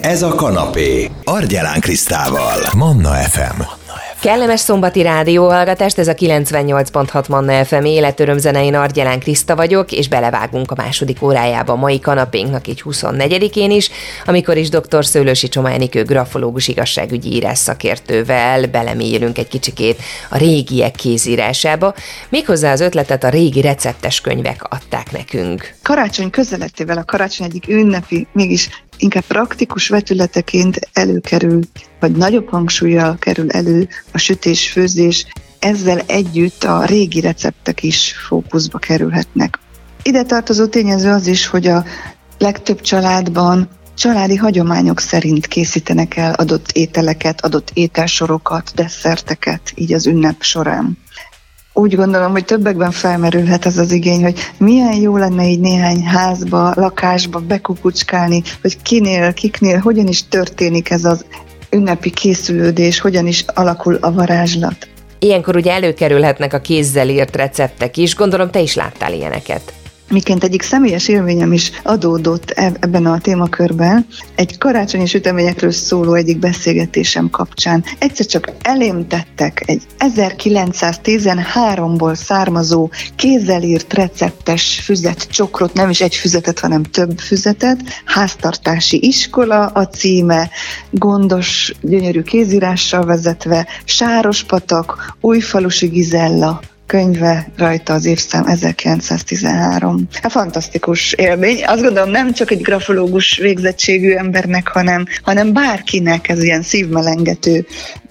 Ez a kanapé. Argyelán Krisztával. Manna FM. Kellemes szombati rádióhallgatást, ez a 98.6 Manna FM életöröm zenein Argyelán Kriszta vagyok, és belevágunk a második órájába a mai kanapénknak így 24-én is, amikor is dr. Szőlősi Csománikő grafológus igazságügyi írás szakértővel belemélyülünk egy kicsikét a régiek kézírásába, méghozzá az ötletet a régi receptes könyvek adták nekünk. Karácsony közeletével a karácsony egyik ünnepi, mégis inkább praktikus vetületeként előkerül, vagy nagyobb hangsúlyjal kerül elő a sütés-főzés, ezzel együtt a régi receptek is fókuszba kerülhetnek. Ide tartozó tényező az is, hogy a legtöbb családban családi hagyományok szerint készítenek el adott ételeket, adott ételsorokat, desszerteket így az ünnep során úgy gondolom, hogy többekben felmerülhet az az igény, hogy milyen jó lenne így néhány házba, lakásba bekukucskálni, hogy kinél, kiknél, hogyan is történik ez az ünnepi készülődés, hogyan is alakul a varázslat. Ilyenkor ugye előkerülhetnek a kézzel írt receptek is, gondolom te is láttál ilyeneket miként egyik személyes élményem is adódott ebben a témakörben, egy karácsonyi süteményekről szóló egyik beszélgetésem kapcsán. Egyszer csak elém tettek egy 1913-ból származó kézzel írt receptes füzet csokrot, nem is egy füzetet, hanem több füzetet, háztartási iskola a címe, gondos, gyönyörű kézírással vezetve, Sáros patak, Újfalusi Gizella, könyve rajta az évszám 1913. Hát fantasztikus élmény. Azt gondolom nem csak egy grafológus végzettségű embernek, hanem, hanem bárkinek ez ilyen szívmelengető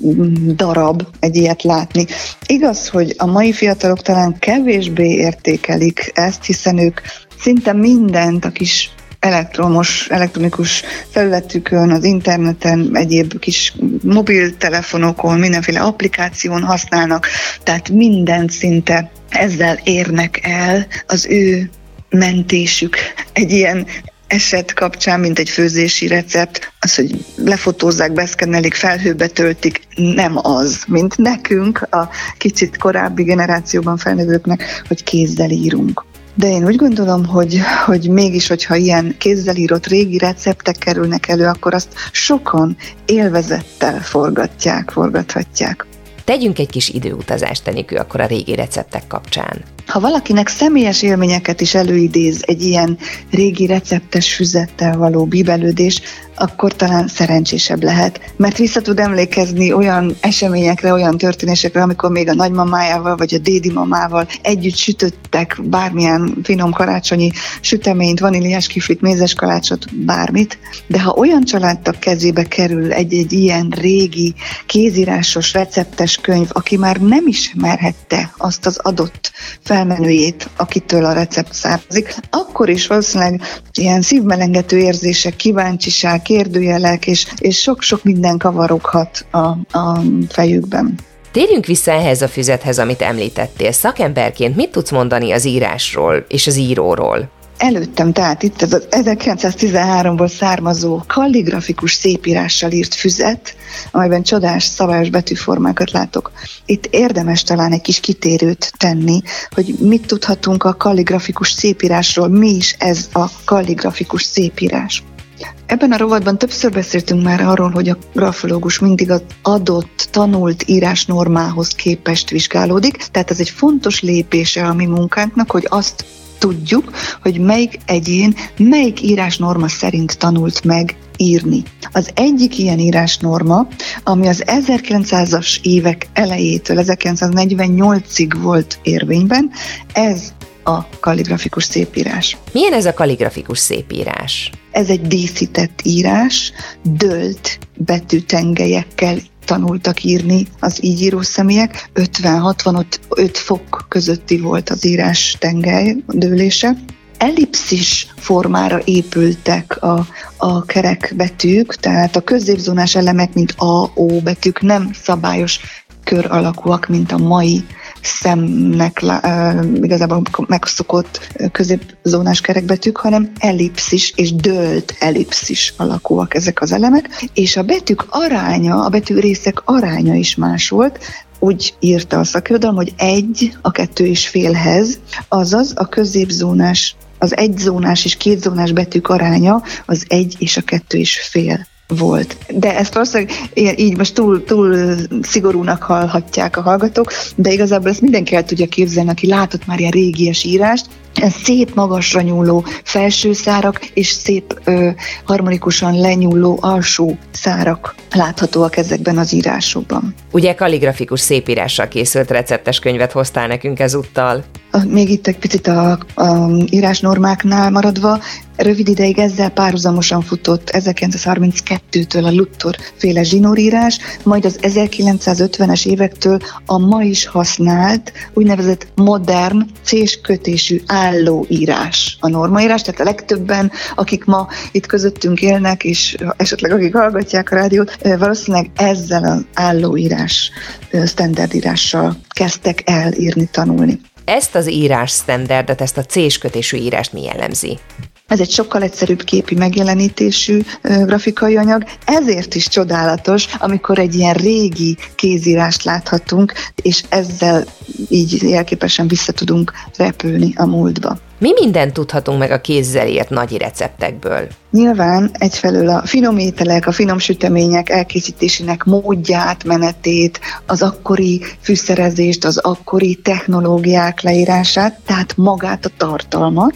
mm, darab egy ilyet látni. Igaz, hogy a mai fiatalok talán kevésbé értékelik ezt, hiszen ők szinte mindent a kis elektromos, elektronikus felületükön, az interneten, egyéb kis mobiltelefonokon, mindenféle applikáción használnak, tehát minden szinte ezzel érnek el az ő mentésük egy ilyen eset kapcsán, mint egy főzési recept, az, hogy lefotózzák, beszkennelik, felhőbe töltik, nem az, mint nekünk, a kicsit korábbi generációban felnövőknek, hogy kézzel írunk. De én úgy gondolom, hogy, hogy mégis, hogyha ilyen kézzel írott régi receptek kerülnek elő, akkor azt sokan élvezettel forgatják, forgathatják. Tegyünk egy kis időutazást, Tenikő, akkor a régi receptek kapcsán. Ha valakinek személyes élményeket is előidéz egy ilyen régi receptes füzettel való bíbelődés, akkor talán szerencsésebb lehet, mert vissza tud emlékezni olyan eseményekre, olyan történésekre, amikor még a nagymamájával vagy a dédi mamával együtt sütöttek bármilyen finom karácsonyi süteményt, vaníliás kiflit, mézes kalácsot, bármit, de ha olyan családtag kezébe kerül egy-egy ilyen régi kézírásos receptes könyv, aki már nem ismerhette azt az adott felmenőjét, akitől a recept származik, akkor is valószínűleg ilyen szívmelengető érzések, kíváncsiság, kérdőjelek, és, és sok-sok minden kavaroghat a, a fejükben. Térjünk vissza ehhez a füzethez, amit említettél. Szakemberként mit tudsz mondani az írásról és az íróról? Előttem, tehát itt ez az 1913-ból származó kalligrafikus szépírással írt füzet, amelyben csodás szabályos betűformákat látok. Itt érdemes talán egy kis kitérőt tenni, hogy mit tudhatunk a kalligrafikus szépírásról, mi is ez a kalligrafikus szépírás. Ebben a rovatban többször beszéltünk már arról, hogy a grafológus mindig az adott, tanult írásnormához képest vizsgálódik, tehát ez egy fontos lépése a mi munkánknak, hogy azt tudjuk, hogy melyik egyén, melyik írásnorma szerint tanult meg írni. Az egyik ilyen írásnorma, ami az 1900-as évek elejétől 1948-ig volt érvényben, ez a kalligrafikus szépírás. Milyen ez a kalligrafikus szépírás? Ez egy díszített írás, dölt betűtengelyekkel tanultak írni az így író személyek. 50-65 fok közötti volt az írás tengely dőlése. Ellipszis formára épültek a, a kerek betűk, tehát a középzónás elemek, mint A, O betűk nem szabályos kör alakúak, mint a mai szemnek igazából megszokott középzónás kerekbetűk, hanem ellipszis és dölt ellipszis alakúak ezek az elemek, és a betűk aránya, a betű részek aránya is más volt, úgy írta a szakirodalom, hogy egy a kettő és félhez, azaz a középzónás, az egyzónás és kétzónás betűk aránya az egy és a kettő és fél volt. De ezt valószínűleg így most túl, túl szigorúnak hallhatják a hallgatók, de igazából ezt mindenki el tudja képzelni, aki látott már ilyen régies írást, szép magasra nyúló felső szárak és szép ö, harmonikusan lenyúló alsó szárak láthatóak ezekben az írásokban. Ugye kalligrafikus szépírással készült receptes könyvet hoztál nekünk ezúttal. Még itt egy picit a, a írásnormáknál maradva, rövid ideig ezzel párhuzamosan futott 1932-től a Luttor féle zsinórírás, majd az 1950-es évektől a ma is használt úgynevezett modern cés kötésű állóírás a normaírás, tehát a legtöbben, akik ma itt közöttünk élnek, és esetleg akik hallgatják a rádiót, valószínűleg ezzel az állóírás, standardírással kezdtek el írni, tanulni. Ezt az írás standardet, ezt a C-s kötésű írást mi jellemzi? Ez egy sokkal egyszerűbb képi megjelenítésű grafikai anyag, ezért is csodálatos, amikor egy ilyen régi kézírást láthatunk, és ezzel így jelképesen vissza tudunk repülni a múltba. Mi mindent tudhatunk meg a kézzel írt nagy receptekből? Nyilván egyfelől a finom ételek, a finom sütemények elkészítésének módját, menetét, az akkori fűszerezést, az akkori technológiák leírását, tehát magát a tartalmat,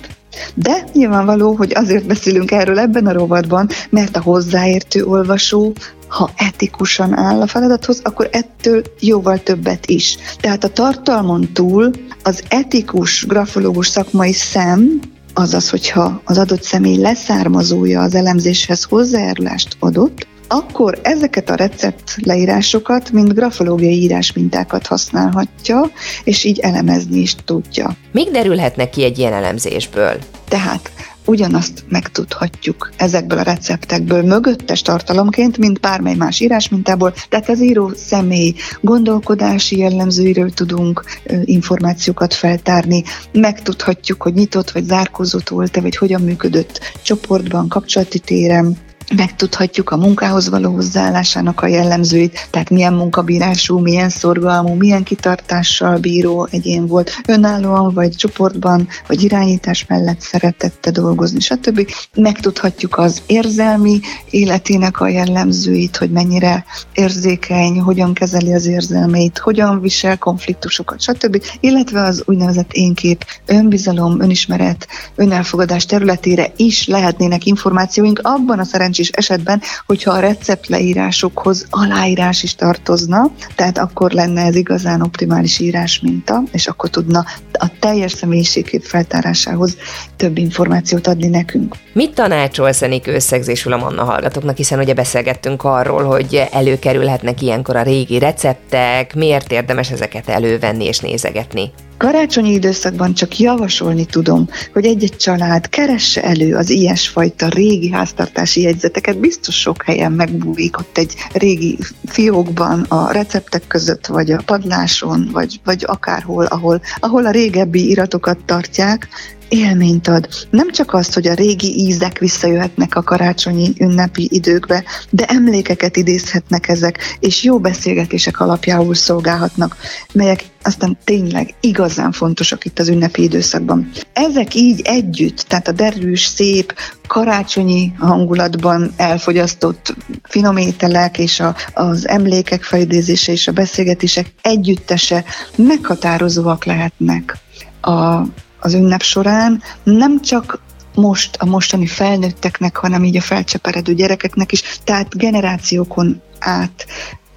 de nyilvánvaló, hogy azért beszélünk erről ebben a rovatban, mert a hozzáértő olvasó, ha etikusan áll a feladathoz, akkor ettől jóval többet is. Tehát a tartalmon túl az etikus grafológus szakmai szem, azaz, hogyha az adott személy leszármazója az elemzéshez hozzájárulást adott, akkor ezeket a recept leírásokat, mint grafológiai írás mintákat használhatja, és így elemezni is tudja. Mik derülhetnek ki egy ilyen elemzésből? Tehát ugyanazt megtudhatjuk ezekből a receptekből mögöttes tartalomként, mint bármely más írásmintából, tehát az író személy gondolkodási jellemzőiről tudunk információkat feltárni, megtudhatjuk, hogy nyitott vagy zárkózott volt-e, vagy hogyan működött csoportban, kapcsolati téren, megtudhatjuk a munkához való hozzáállásának a jellemzőit, tehát milyen munkabírású, milyen szorgalmú, milyen kitartással bíró egyén volt, önállóan vagy csoportban, vagy irányítás mellett szeretette dolgozni, stb. Megtudhatjuk az érzelmi életének a jellemzőit, hogy mennyire érzékeny, hogyan kezeli az érzelmeit, hogyan visel konfliktusokat, stb. Illetve az úgynevezett énkép, önbizalom, önismeret, önelfogadás területére is lehetnének információink abban a szerencsés szerencsés esetben, hogyha a receptleírásokhoz aláírás is tartozna, tehát akkor lenne ez igazán optimális írás minta, és akkor tudna a teljes személyiségét feltárásához több információt adni nekünk. Mit tanácsolsz Enik összegzésül a Manna hallgatóknak, hiszen ugye beszélgettünk arról, hogy előkerülhetnek ilyenkor a régi receptek, miért érdemes ezeket elővenni és nézegetni? Karácsonyi időszakban csak javasolni tudom, hogy egy-egy család keresse elő az ilyesfajta régi háztartási jegyzeteket. Biztos sok helyen megbújik ott egy régi fiókban, a receptek között, vagy a padláson, vagy, vagy akárhol, ahol, ahol a régebbi iratokat tartják, élményt ad. Nem csak azt, hogy a régi ízek visszajöhetnek a karácsonyi ünnepi időkbe, de emlékeket idézhetnek ezek, és jó beszélgetések alapjául szolgálhatnak, melyek aztán tényleg igazán fontosak itt az ünnepi időszakban. Ezek így együtt, tehát a derűs, szép, karácsonyi hangulatban elfogyasztott finom ételek és a, az emlékek felidézése és a beszélgetések együttese meghatározóak lehetnek a az ünnep során nem csak most a mostani felnőtteknek, hanem így a felcseperedő gyerekeknek is, tehát generációkon át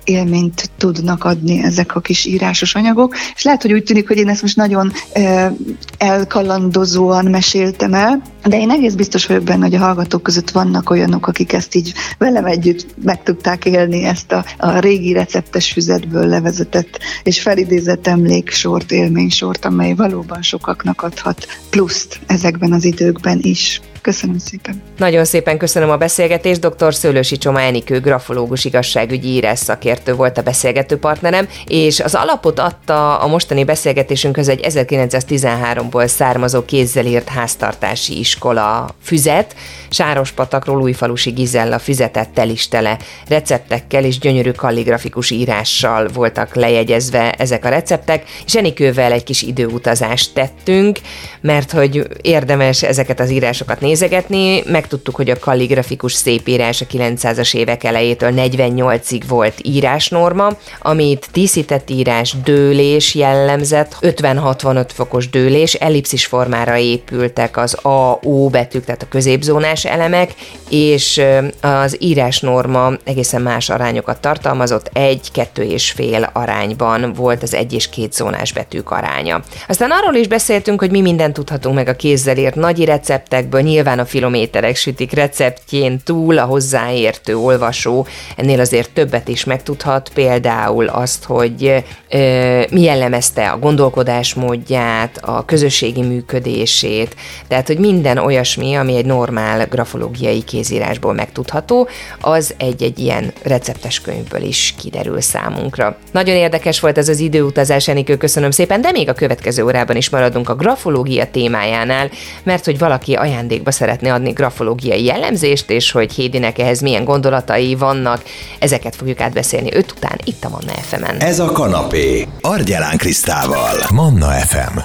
élményt tudnak adni ezek a kis írásos anyagok, és lehet, hogy úgy tűnik, hogy én ezt most nagyon e, elkalandozóan meséltem el, de én egész biztos vagyok benne, hogy a hallgatók között vannak olyanok, akik ezt így velem együtt meg tudták élni, ezt a, a régi receptes füzetből levezetett és felidézett emléksort, élménysort, amely valóban sokaknak adhat pluszt ezekben az időkben is. Köszönöm szépen. Nagyon szépen köszönöm a beszélgetést. Dr. Szőlősi Csoma Enikő, grafológus igazságügyi írás szakértő volt a beszélgető partnerem, és az alapot adta a mostani beszélgetésünkhöz egy 1913-ból származó kézzel írt háztartási is iskola füzet, Sárospatakról Újfalusi Gizella füzetet telistele receptekkel és gyönyörű kalligrafikus írással voltak lejegyezve ezek a receptek, és Enikővel egy kis időutazást tettünk, mert hogy érdemes ezeket az írásokat nézegetni, megtudtuk, hogy a kalligrafikus szépírás a 900-as évek elejétől 48-ig volt írásnorma, amit díszített írás, dőlés jellemzett, 50-65 fokos dőlés, ellipszis formára épültek az A-O betűk, tehát a középzónás elemek, és az írásnorma egészen más arányokat tartalmazott, egy, kettő és fél arányban volt az egy és két zónás betűk aránya. Aztán arról is beszéltünk, hogy mi mindent tudhatunk meg a kézzel írt nagy receptekből, nyilván a filométerek sütik receptjén túl a hozzáértő olvasó. Ennél azért többet is megtudhat, például azt, hogy ö, mi jellemezte a gondolkodásmódját, a közösségi működését, tehát hogy minden olyasmi, ami egy normál grafológiai kézírásból megtudható, az egy-egy ilyen receptes könyvből is kiderül számunkra. Nagyon érdekes volt ez az időutazás, Enikő, köszönöm szépen, de még a következő órában is maradunk a grafológia témájánál, mert hogy valaki ajándékba szeretne adni grafológiai jellemzést, és hogy Hédinek ehhez milyen gondolatai vannak, ezeket fogjuk átbeszélni öt után itt a Manna FM-en. Ez a kanapé. Argyelán Krisztával. Manna FM.